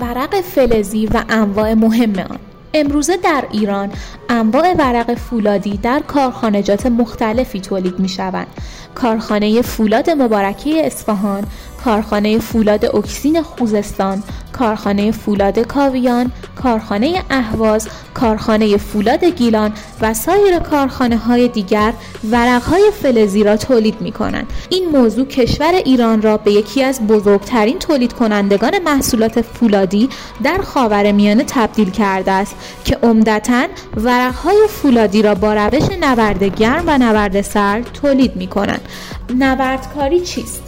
ورق فلزی و انواع مهم آن امروزه در ایران انواع ورق فولادی در کارخانجات مختلفی تولید می شوند. کارخانه فولاد مبارکی اصفهان، کارخانه فولاد اکسین خوزستان، کارخانه فولاد کاویان، کارخانه اهواز، کارخانه فولاد گیلان و سایر کارخانه های دیگر ورق های فلزی را تولید می کنند. این موضوع کشور ایران را به یکی از بزرگترین تولید کنندگان محصولات فولادی در خاور میانه تبدیل کرده است که عمدتا ورق های فولادی را با روش نورد گرم و نورد سرد تولید می کنند. نوردکاری چیست؟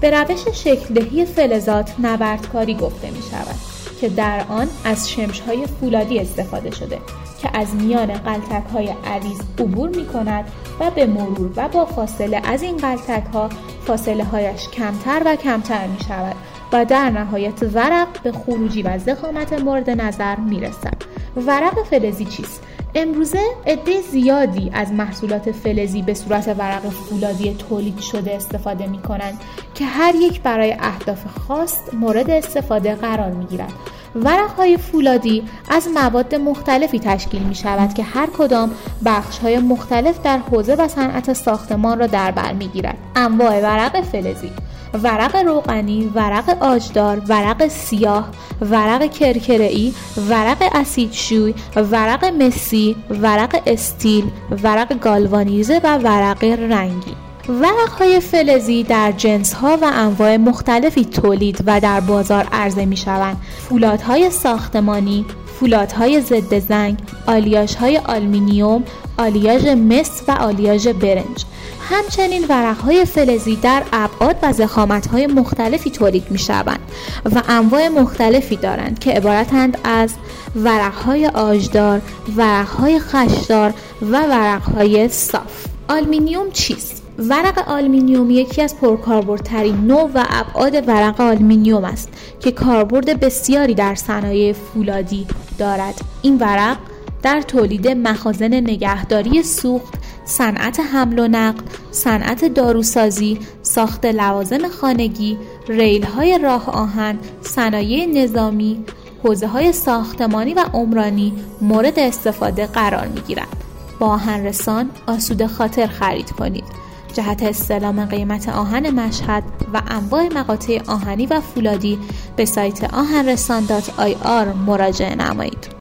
به روش شکلدهی فلزات نوردکاری گفته می شود که در آن از شمش های فولادی استفاده شده که از میان قلتک های عریض عبور می کند و به مرور و با فاصله از این قلتک ها فاصله هایش کمتر و کمتر می شود و در نهایت ورق به خروجی و زخامت مورد نظر می رسد. ورق فلزی چیست؟ امروزه عده زیادی از محصولات فلزی به صورت ورق فولادی تولید شده استفاده می کنند که هر یک برای اهداف خاص مورد استفاده قرار می گیرد. ورق های فولادی از مواد مختلفی تشکیل می شود که هر کدام بخش های مختلف در حوزه و صنعت ساختمان را در بر می گیرد. انواع ورق فلزی ورق روغنی، ورق آجدار، ورق سیاه، ورق کرکره‌ای، ورق اسیدشوی، ورق مسی، ورق استیل، ورق گالوانیزه و ورق رنگی. ورق های فلزی در جنس ها و انواع مختلفی تولید و در بازار عرضه می شوند. فولادهای ساختمانی، فولادهای ضد زنگ، آلیاژ های آلمینیوم، آلیاژ مس و آلیاژ برنج. همچنین ورقهای فلزی در ابعاد و ضخامتهای مختلفی تولید می شوند و انواع مختلفی دارند که عبارتند از ورقهای آجدار، ورقهای خشدار و ورقهای صاف. آلمینیوم چیست؟ ورق آلمینیوم یکی از پرکاربردترین نوع و ابعاد ورق آلمینیوم است که کاربرد بسیاری در صنایع فولادی دارد. این ورق در تولید مخازن نگهداری سوخت صنعت حمل و نقل، صنعت داروسازی، ساخت لوازم خانگی، ریل های راه آهن، صنایع نظامی، حوزه های ساختمانی و عمرانی مورد استفاده قرار می گیرند. با آهن رسان آسوده خاطر خرید کنید. جهت استلام قیمت آهن مشهد و انواع مقاطع آهنی و فولادی به سایت آهنرسان.ir مراجعه نمایید.